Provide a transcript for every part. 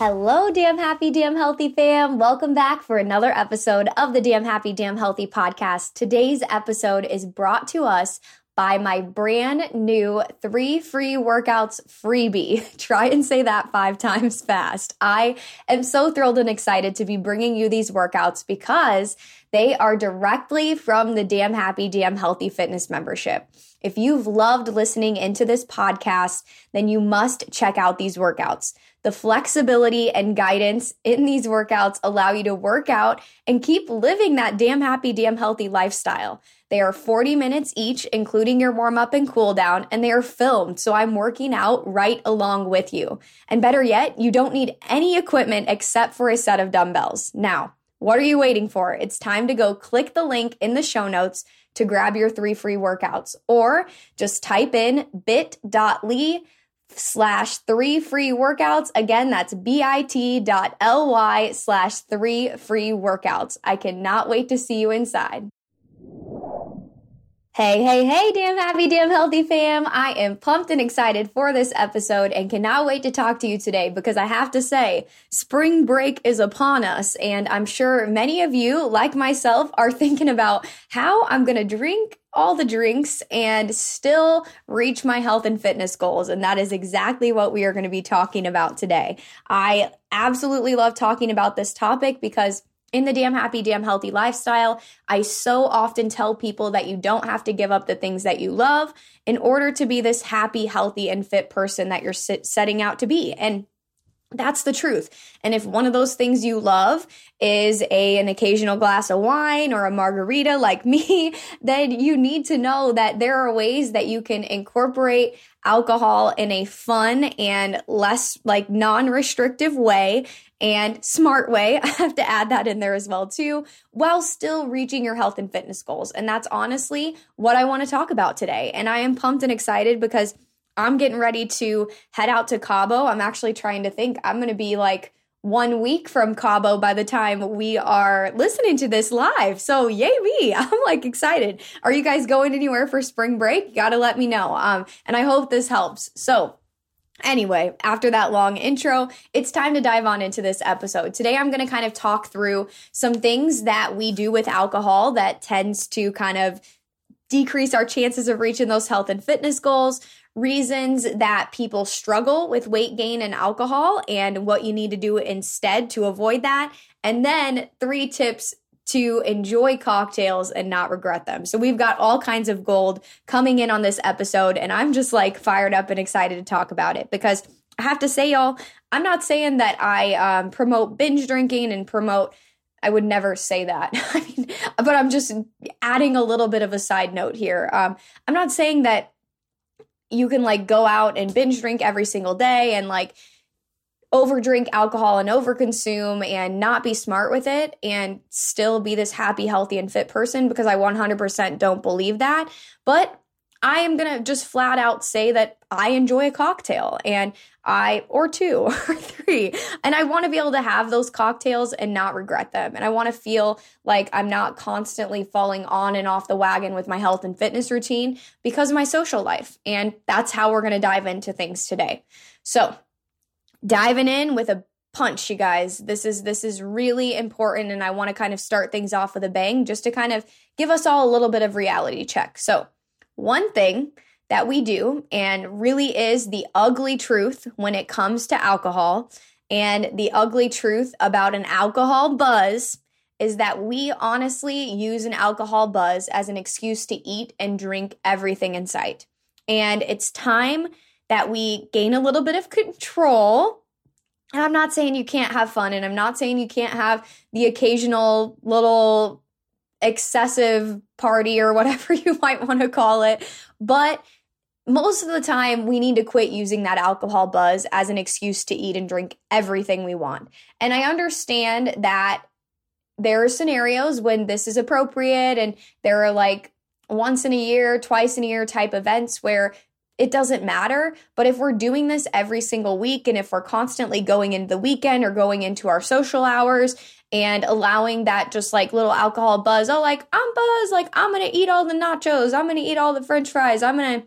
Hello, Damn Happy, Damn Healthy fam. Welcome back for another episode of the Damn Happy, Damn Healthy podcast. Today's episode is brought to us by my brand new three free workouts freebie. Try and say that five times fast. I am so thrilled and excited to be bringing you these workouts because they are directly from the Damn Happy, Damn Healthy Fitness membership. If you've loved listening into this podcast, then you must check out these workouts. The flexibility and guidance in these workouts allow you to work out and keep living that damn happy, damn healthy lifestyle. They are 40 minutes each, including your warm up and cool down, and they are filmed. So I'm working out right along with you. And better yet, you don't need any equipment except for a set of dumbbells. Now, what are you waiting for? It's time to go click the link in the show notes to grab your three free workouts or just type in bit.ly slash three free workouts. Again, that's bit.ly slash three free workouts. I cannot wait to see you inside. Hey, hey, hey, damn happy, damn healthy fam. I am pumped and excited for this episode and cannot wait to talk to you today because I have to say, spring break is upon us. And I'm sure many of you, like myself, are thinking about how I'm going to drink all the drinks and still reach my health and fitness goals. And that is exactly what we are going to be talking about today. I absolutely love talking about this topic because in the damn happy, damn healthy lifestyle, I so often tell people that you don't have to give up the things that you love in order to be this happy, healthy, and fit person that you're setting out to be. And that's the truth. And if one of those things you love is a an occasional glass of wine or a margarita like me, then you need to know that there are ways that you can incorporate alcohol in a fun and less like non-restrictive way and smart way. I have to add that in there as well too, while still reaching your health and fitness goals. And that's honestly what I want to talk about today. And I am pumped and excited because I'm getting ready to head out to Cabo. I'm actually trying to think I'm going to be like one week from Cabo by the time we are listening to this live. So yay me. I'm like excited. Are you guys going anywhere for spring break? You got to let me know. Um, and I hope this helps. So Anyway, after that long intro, it's time to dive on into this episode. Today, I'm going to kind of talk through some things that we do with alcohol that tends to kind of decrease our chances of reaching those health and fitness goals, reasons that people struggle with weight gain and alcohol, and what you need to do instead to avoid that. And then three tips to enjoy cocktails and not regret them. So we've got all kinds of gold coming in on this episode, and I'm just like fired up and excited to talk about it because I have to say, y'all, I'm not saying that I um, promote binge drinking and promote. I would never say that. I mean, but I'm just adding a little bit of a side note here. Um, I'm not saying that you can like go out and binge drink every single day and like overdrink alcohol and overconsume and not be smart with it and still be this happy, healthy, and fit person because I 100% don't believe that. But I am going to just flat out say that I enjoy a cocktail and I, or two or three, and I want to be able to have those cocktails and not regret them. And I want to feel like I'm not constantly falling on and off the wagon with my health and fitness routine because of my social life. And that's how we're going to dive into things today. So, diving in with a punch you guys this is this is really important and i want to kind of start things off with a bang just to kind of give us all a little bit of reality check so one thing that we do and really is the ugly truth when it comes to alcohol and the ugly truth about an alcohol buzz is that we honestly use an alcohol buzz as an excuse to eat and drink everything in sight and it's time that we gain a little bit of control. And I'm not saying you can't have fun, and I'm not saying you can't have the occasional little excessive party or whatever you might want to call it. But most of the time we need to quit using that alcohol buzz as an excuse to eat and drink everything we want. And I understand that there are scenarios when this is appropriate and there are like once in a year, twice in a year type events where it doesn't matter. But if we're doing this every single week and if we're constantly going into the weekend or going into our social hours and allowing that just like little alcohol buzz, oh, like I'm buzz, like I'm gonna eat all the nachos, I'm gonna eat all the french fries, I'm gonna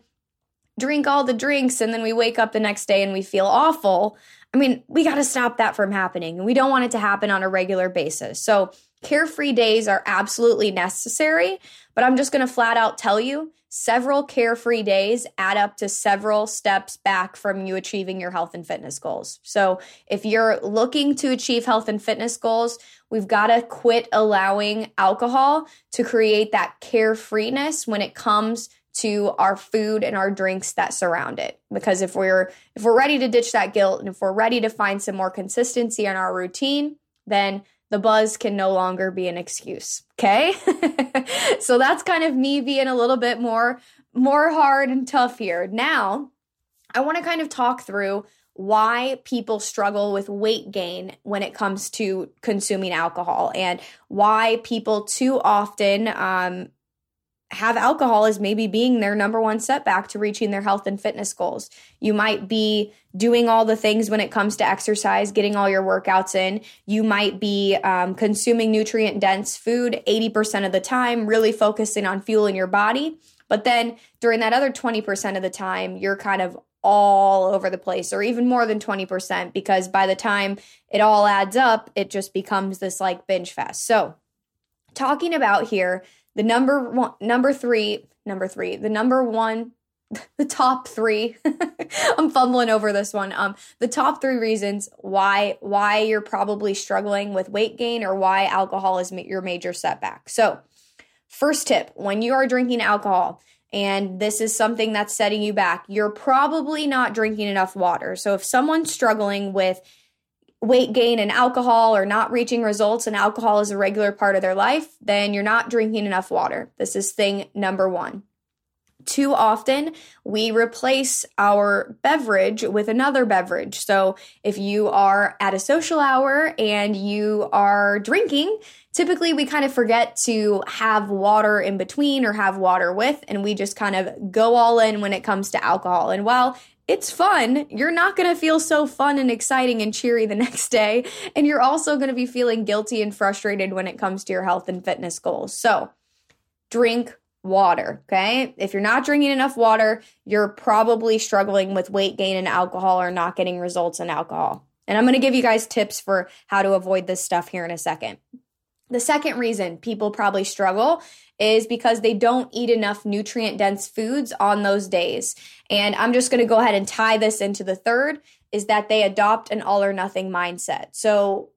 drink all the drinks and then we wake up the next day and we feel awful. I mean, we got to stop that from happening. And we don't want it to happen on a regular basis. So, carefree days are absolutely necessary, but I'm just going to flat out tell you several carefree days add up to several steps back from you achieving your health and fitness goals. So, if you're looking to achieve health and fitness goals, we've got to quit allowing alcohol to create that carefreeness when it comes to our food and our drinks that surround it because if we're if we're ready to ditch that guilt and if we're ready to find some more consistency in our routine then the buzz can no longer be an excuse okay? So that's kind of me being a little bit more more hard and tough here. Now i want to kind of talk through why people struggle with weight gain when it comes to consuming alcohol and why people too often um, have alcohol as maybe being their number one setback to reaching their health and fitness goals. You might be doing all the things when it comes to exercise, getting all your workouts in. You might be um, consuming nutrient dense food 80% of the time, really focusing on fueling your body. But then during that other 20% of the time, you're kind of all over the place, or even more than 20%, because by the time it all adds up, it just becomes this like binge fest. So, talking about here, the number one, number three, number three, the number one, the top three. I'm fumbling over this one. Um, the top three reasons why why you're probably struggling with weight gain or why alcohol is your major setback. So, first tip: when you are drinking alcohol, and this is something that's setting you back, you're probably not drinking enough water. So, if someone's struggling with weight gain and alcohol or not reaching results and alcohol is a regular part of their life, then you're not drinking enough water. This is thing number one. Too often, we replace our beverage with another beverage. So, if you are at a social hour and you are drinking, typically we kind of forget to have water in between or have water with, and we just kind of go all in when it comes to alcohol. And while it's fun. You're not going to feel so fun and exciting and cheery the next day. And you're also going to be feeling guilty and frustrated when it comes to your health and fitness goals. So, drink water, okay? If you're not drinking enough water, you're probably struggling with weight gain and alcohol or not getting results in alcohol. And I'm going to give you guys tips for how to avoid this stuff here in a second. The second reason people probably struggle is because they don't eat enough nutrient dense foods on those days. And I'm just going to go ahead and tie this into the third is that they adopt an all or nothing mindset. So,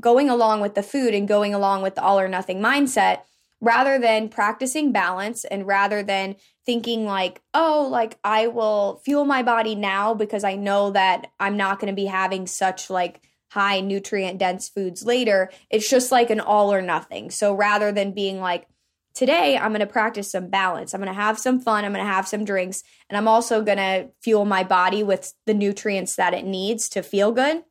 going along with the food and going along with the all or nothing mindset, rather than practicing balance and rather than thinking like, oh, like I will fuel my body now because I know that I'm not going to be having such like high nutrient dense foods later, it's just like an all or nothing. So rather than being like, today I'm going to practice some balance. I'm going to have some fun. I'm going to have some drinks. And I'm also going to fuel my body with the nutrients that it needs to feel good.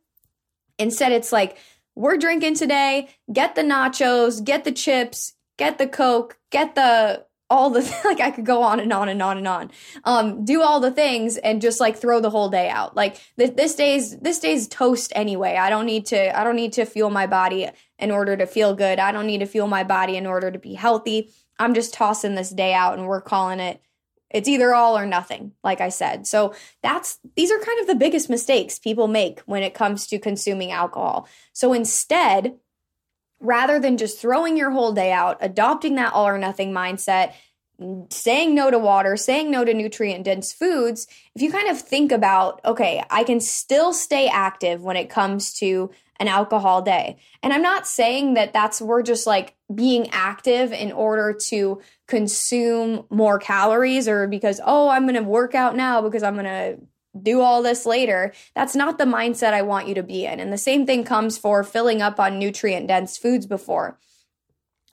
Instead, it's like, we're drinking today. Get the nachos, get the chips, get the Coke, get the all the like I could go on and on and on and on. Um, do all the things and just like throw the whole day out. Like th- this day's this day's toast anyway. I don't need to I don't need to fuel my body in order to feel good. I don't need to fuel my body in order to be healthy. I'm just tossing this day out and we're calling it it's either all or nothing, like I said. So that's these are kind of the biggest mistakes people make when it comes to consuming alcohol. So instead, rather than just throwing your whole day out, adopting that all or nothing mindset, saying no to water, saying no to nutrient dense foods, if you kind of think about, okay, I can still stay active when it comes to an alcohol day. And I'm not saying that that's we're just like being active in order to consume more calories or because, oh, I'm going to work out now because I'm going to do all this later. That's not the mindset I want you to be in. And the same thing comes for filling up on nutrient dense foods before.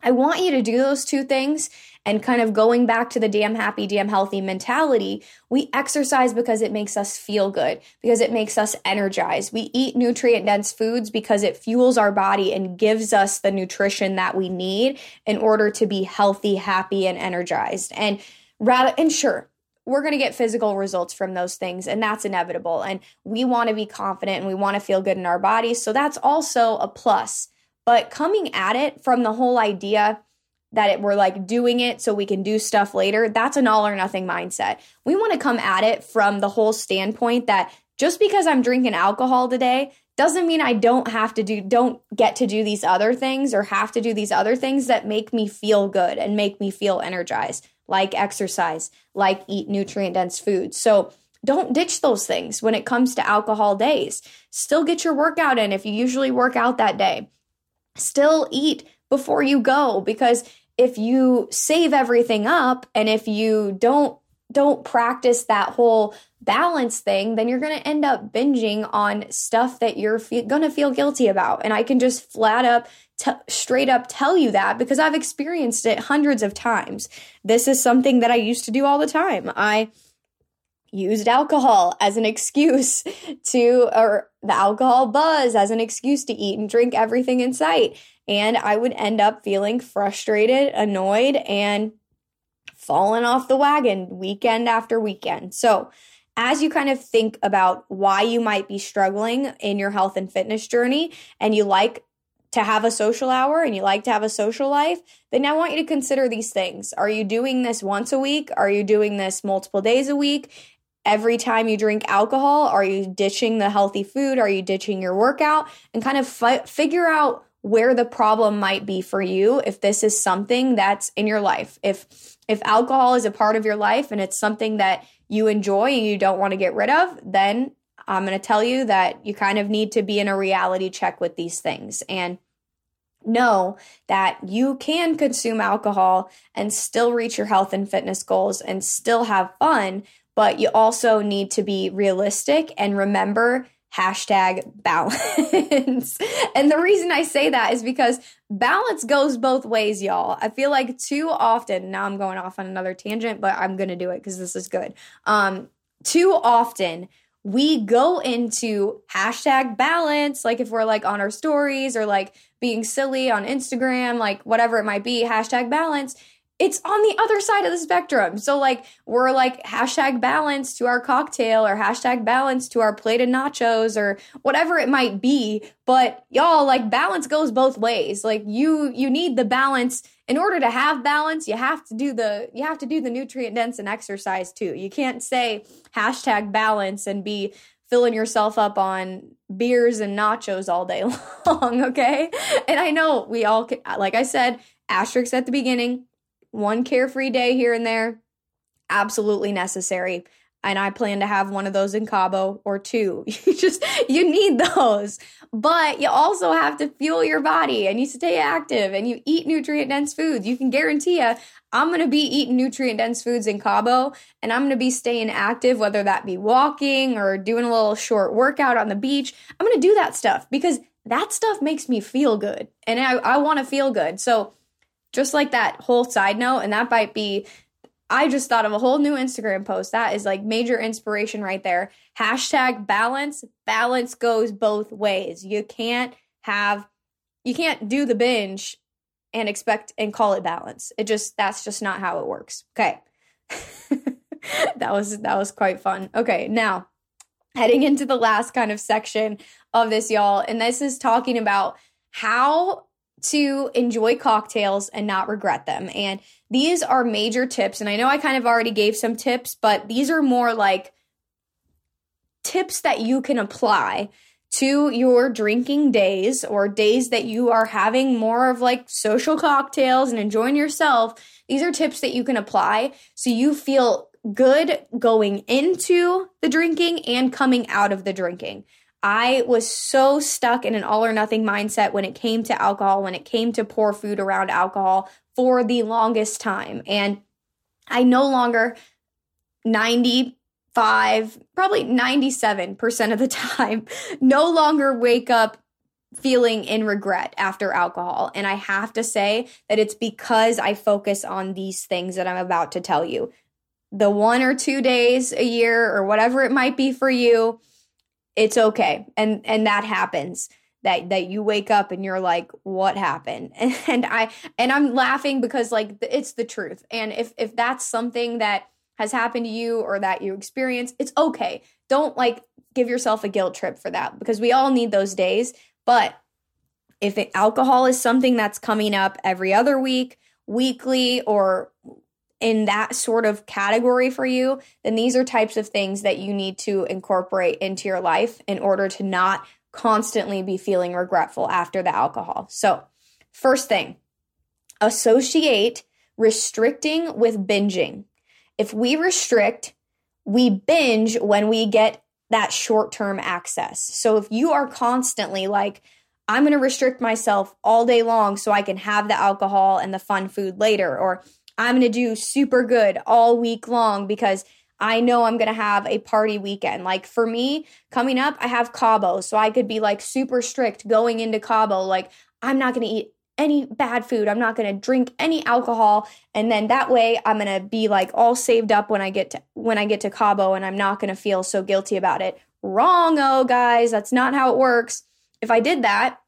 I want you to do those two things and kind of going back to the damn happy, damn healthy mentality, we exercise because it makes us feel good, because it makes us energized. We eat nutrient dense foods because it fuels our body and gives us the nutrition that we need in order to be healthy, happy, and energized. And rather, and sure, we're going to get physical results from those things and that's inevitable and we want to be confident and we want to feel good in our bodies so that's also a plus. But coming at it from the whole idea that it, we're like doing it so we can do stuff later that's an all or nothing mindset. We want to come at it from the whole standpoint that just because i'm drinking alcohol today doesn't mean i don't have to do don't get to do these other things or have to do these other things that make me feel good and make me feel energized like exercise, like eat nutrient dense foods. So don't ditch those things when it comes to alcohol days. Still get your workout in if you usually work out that day. Still eat before you go because if you save everything up and if you don't don't practice that whole balance thing, then you're going to end up binging on stuff that you're fe- going to feel guilty about. And I can just flat up t- straight up tell you that because I've experienced it hundreds of times. This is something that I used to do all the time. I used alcohol as an excuse to, or the alcohol buzz as an excuse to eat and drink everything in sight. And I would end up feeling frustrated, annoyed, and falling off the wagon weekend after weekend. So, as you kind of think about why you might be struggling in your health and fitness journey and you like to have a social hour and you like to have a social life, then I want you to consider these things. Are you doing this once a week? Are you doing this multiple days a week? Every time you drink alcohol, are you ditching the healthy food? Are you ditching your workout? And kind of fi- figure out where the problem might be for you if this is something that's in your life. If if alcohol is a part of your life and it's something that you enjoy and you don't want to get rid of, then I'm going to tell you that you kind of need to be in a reality check with these things and know that you can consume alcohol and still reach your health and fitness goals and still have fun, but you also need to be realistic and remember hashtag balance. and the reason I say that is because balance goes both ways, y'all. I feel like too often, now I'm going off on another tangent, but I'm going to do it because this is good. Um, too often, we go into hashtag balance, like if we're like on our stories or like being silly on Instagram, like whatever it might be, hashtag balance. It's on the other side of the spectrum. So, like, we're like hashtag balance to our cocktail or hashtag balance to our plate of nachos or whatever it might be. But y'all, like, balance goes both ways. Like, you, you need the balance in order to have balance, you have to do the you have to do the nutrient dense and exercise too. You can't say hashtag balance and be filling yourself up on beers and nachos all day long, okay? And I know we all can, like I said, asterisks at the beginning, one carefree day here and there, absolutely necessary and I plan to have one of those in Cabo or two. You just you need those. But you also have to fuel your body and you stay active and you eat nutrient dense foods. You can guarantee you I'm to be eating nutrient dense foods in Cabo and I'm to be staying active whether that be walking or doing a little short workout on the beach. I'm to do that stuff because that stuff makes me feel good and I, I want to feel good. So just like that whole side note, and that might be I just thought of a whole new Instagram post. That is like major inspiration right there. Hashtag balance. Balance goes both ways. You can't have, you can't do the binge and expect and call it balance. It just, that's just not how it works. Okay. that was, that was quite fun. Okay. Now heading into the last kind of section of this, y'all. And this is talking about how to enjoy cocktails and not regret them. And these are major tips. And I know I kind of already gave some tips, but these are more like tips that you can apply to your drinking days or days that you are having more of like social cocktails and enjoying yourself. These are tips that you can apply so you feel good going into the drinking and coming out of the drinking. I was so stuck in an all or nothing mindset when it came to alcohol, when it came to poor food around alcohol for the longest time. And I no longer 95, probably 97% of the time, no longer wake up feeling in regret after alcohol. And I have to say that it's because I focus on these things that I'm about to tell you. The one or two days a year or whatever it might be for you, it's okay. And and that happens. That that you wake up and you're like, what happened? And, I and I'm laughing because like it's the truth. And if if that's something that has happened to you or that you experience, it's okay. Don't like give yourself a guilt trip for that because we all need those days. But if it, alcohol is something that's coming up every other week, weekly, or in that sort of category for you, then these are types of things that you need to incorporate into your life in order to not constantly be feeling regretful after the alcohol. So, first thing, associate restricting with binging. If we restrict, we binge when we get that short term access. So if you are constantly like, I'm going to restrict myself all day long so I can have the alcohol and the fun food later, or I'm going to do super good all week long because I know I'm going to have a party weekend. Like for me, coming up, I have Cabo, so I could be like super strict going into Cabo. Like, I'm not going to eat any bad food. I'm not going to drink any alcohol and then that way I'm going to be like all saved up when I get to when I get to Cabo and I'm not going to feel so guilty about it. Wrong, oh guys, that's not how it works. If I did that,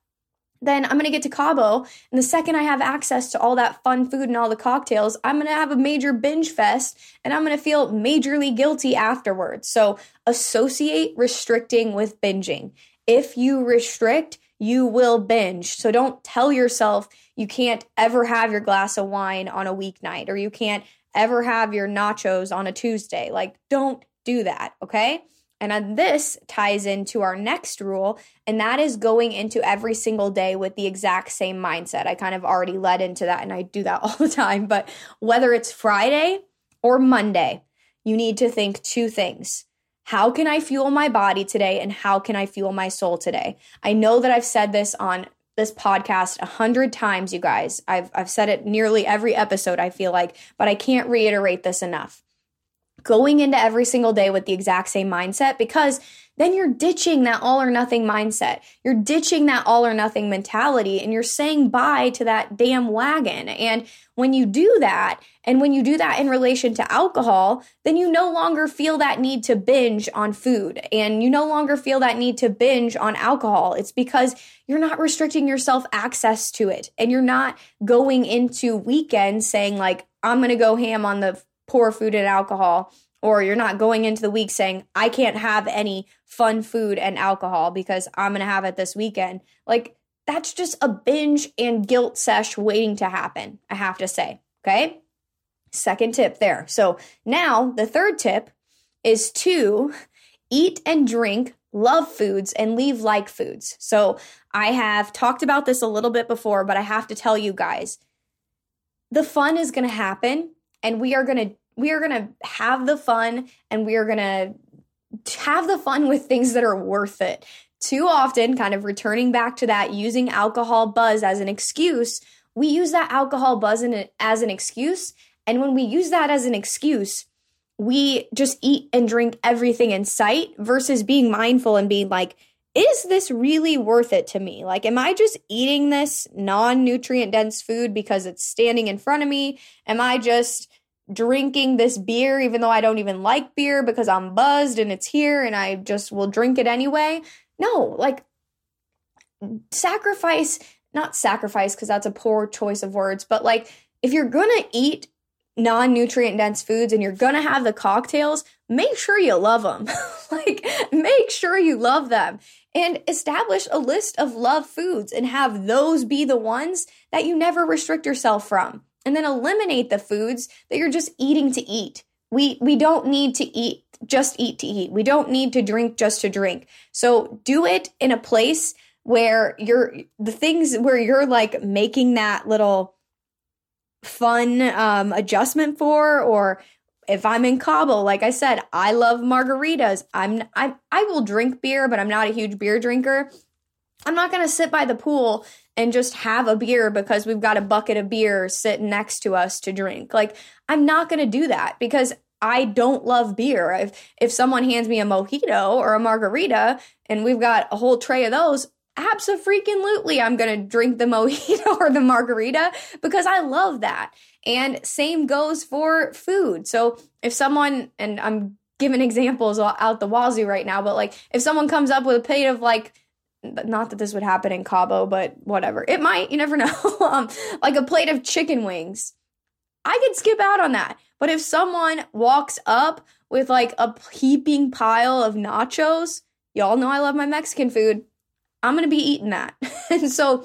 then I'm going to get to Cabo and the second I have access to all that fun food and all the cocktails, I'm going to have a major binge fest and I'm going to feel majorly guilty afterwards. So associate restricting with binging. If you restrict, you will binge. So don't tell yourself you can't ever have your glass of wine on a weeknight or you can't ever have your nachos on a Tuesday. Like, don't do that, okay? And this ties into our next rule, and that is going into every single day with the exact same mindset. I kind of already led into that, and I do that all the time. But whether it's Friday or Monday, you need to think two things how can I fuel my body today and how can I fuel my soul today? I know that I've said this on this podcast a hundred times, you guys. I've, I've said it nearly every episode, I feel like, but I can't reiterate this enough. Going into every single day with the exact same mindset because then you're ditching that all or nothing mindset. You're ditching that all or nothing mentality and you're saying bye to that damn wagon. And when you do that, and when you do that in relation to alcohol, then you no longer feel that need to binge on food and you no longer feel that need to binge on alcohol. It's because you're not restricting yourself access to it and you're not going into weekends saying, like, I'm going to go ham on the poor food and alcohol or you're not going into the week saying i can't have any fun food and alcohol because i'm going to have it this weekend. Like that's just a binge and guilt sesh waiting to happen i have to say okay? Second tip there. So now the third tip is to eat and drink love foods and leave like foods. So i have talked about this a little bit before but i have to tell you guys the fun is going to happen and we are going to we are going to have the fun and we are going to have the fun with things that are worth it. Too often, kind of returning back to that, using alcohol buzz as an excuse, we use that alcohol buzz in as an excuse. And when we use that as an excuse, we just eat and drink everything in sight versus being mindful and being like, is this really worth it to me? Like, am I just eating this non nutrient dense food because it's standing in front of me? Am I just drinking this beer even though I don't even like beer because I'm buzzed and it's here and I just will drink it anyway. No, like sacrifice, not sacrifice because that's a poor choice of words, but like if you're to eat non nutrient dense foods and you're to have the cocktails, make sure you love them. like make sure you love them and establish a list of love foods and have those be the ones that you never restrict yourself from and then eliminate the foods that you're just eating to eat. We we don't need to eat just eat to eat. We don't need to drink just to drink. So do it in a place where you're the things where you're like making that little fun um, adjustment for or if I'm in Cabo, like I said, I love margaritas. I'm I I will drink beer, but I'm not a huge beer drinker. I'm not going to sit by the pool and just have a beer because we've got a bucket of beer sitting next to us to drink. Like I'm not going to do that because I don't love beer. If if someone hands me a mojito or a margarita and we've got a whole tray of those, absolutely I'm going to drink the mojito or the margarita because I love that. And same goes for food. So if someone, and I'm giving examples out the wazoo right now, but like if someone comes up with a plate of like, not that this would happen in Cabo, but whatever. It might, you never know. um, like a plate of chicken wings. I could skip out on that. But if someone walks up with like a heaping pile of nachos, y'all know I love my Mexican food. I'm going to be eating that. and so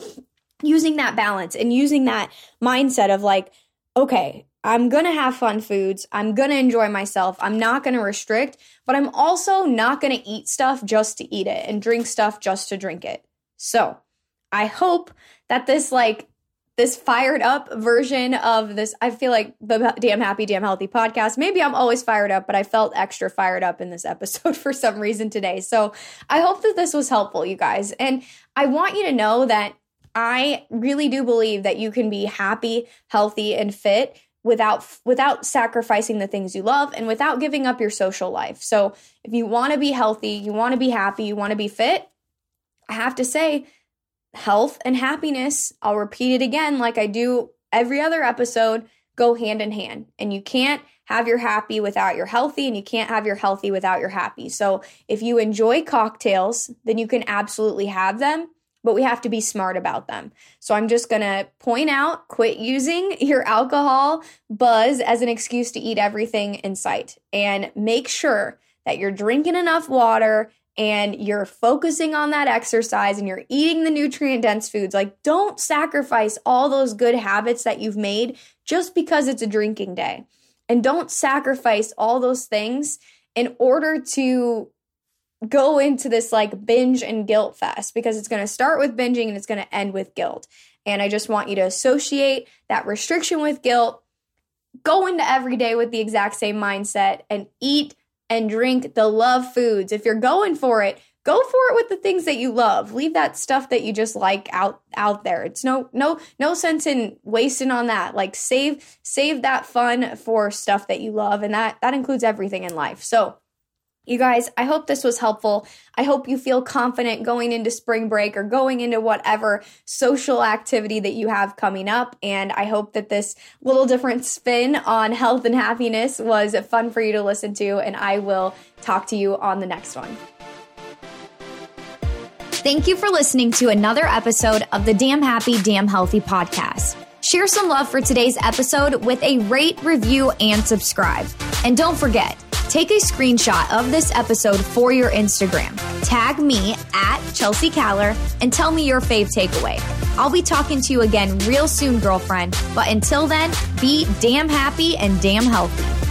using that balance and using that mindset of like, okay, I'm going to have fun foods. I'm going to enjoy myself. I'm not going to restrict, but I'm also not going to eat stuff just to eat it and drink stuff just to drink it. So I hope that this like this fired up version of this. I feel like the Damn Happy, Damn Healthy podcast. Maybe I'm always fired up, but I felt extra fired up in this episode for some reason today. So I hope that this was helpful, you guys. And I want you to know that I really do believe that you can be happy, healthy, and fit without without sacrificing the things you love and without giving up your social life. So if you want to be healthy, you want to be happy, you want to be fit, I have to say health and happiness, I'll repeat it again like I do every other episode, go hand in hand. And you can't have your happy without your healthy, and you can't have your healthy without your happy. So if you enjoy cocktails, then you can absolutely have them but we have to be smart about them. So I'm just to point out quit using your alcohol buzz as an excuse to eat everything in sight and make sure that you're drinking enough water and you're focusing on that exercise and you're eating the nutrient dense foods. Like, don't sacrifice all those good habits that you've made just because it's a drinking day. And don't sacrifice all those things in order to go into this like binge and guilt fest because it's going to start with binging and it's going to end with guilt. And I just want you to associate that restriction with guilt, go into every day with the exact same mindset and eat and drink the love foods. If you're going for it, go for it with the things that you love. Leave that stuff that you just like out out there. It's no no no sense in wasting on that. Like save save that fun for stuff that you love and that that includes everything in life. So, you guys, I hope this was helpful. I hope you feel confident going into spring break or going into whatever social activity that you have coming up. And I hope that this little different spin on health and happiness was fun for you to listen to. And I will talk to you on the next one. Thank you for listening to another episode of the Damn Happy, Damn Healthy podcast. Share some love for today's episode with a rate, review, and subscribe. And don't forget, Take a screenshot of this episode for your Instagram. Tag me at Chelsea Caller and tell me your fave takeaway. I'll be talking to you again real soon, girlfriend. But until then, be damn happy and damn healthy.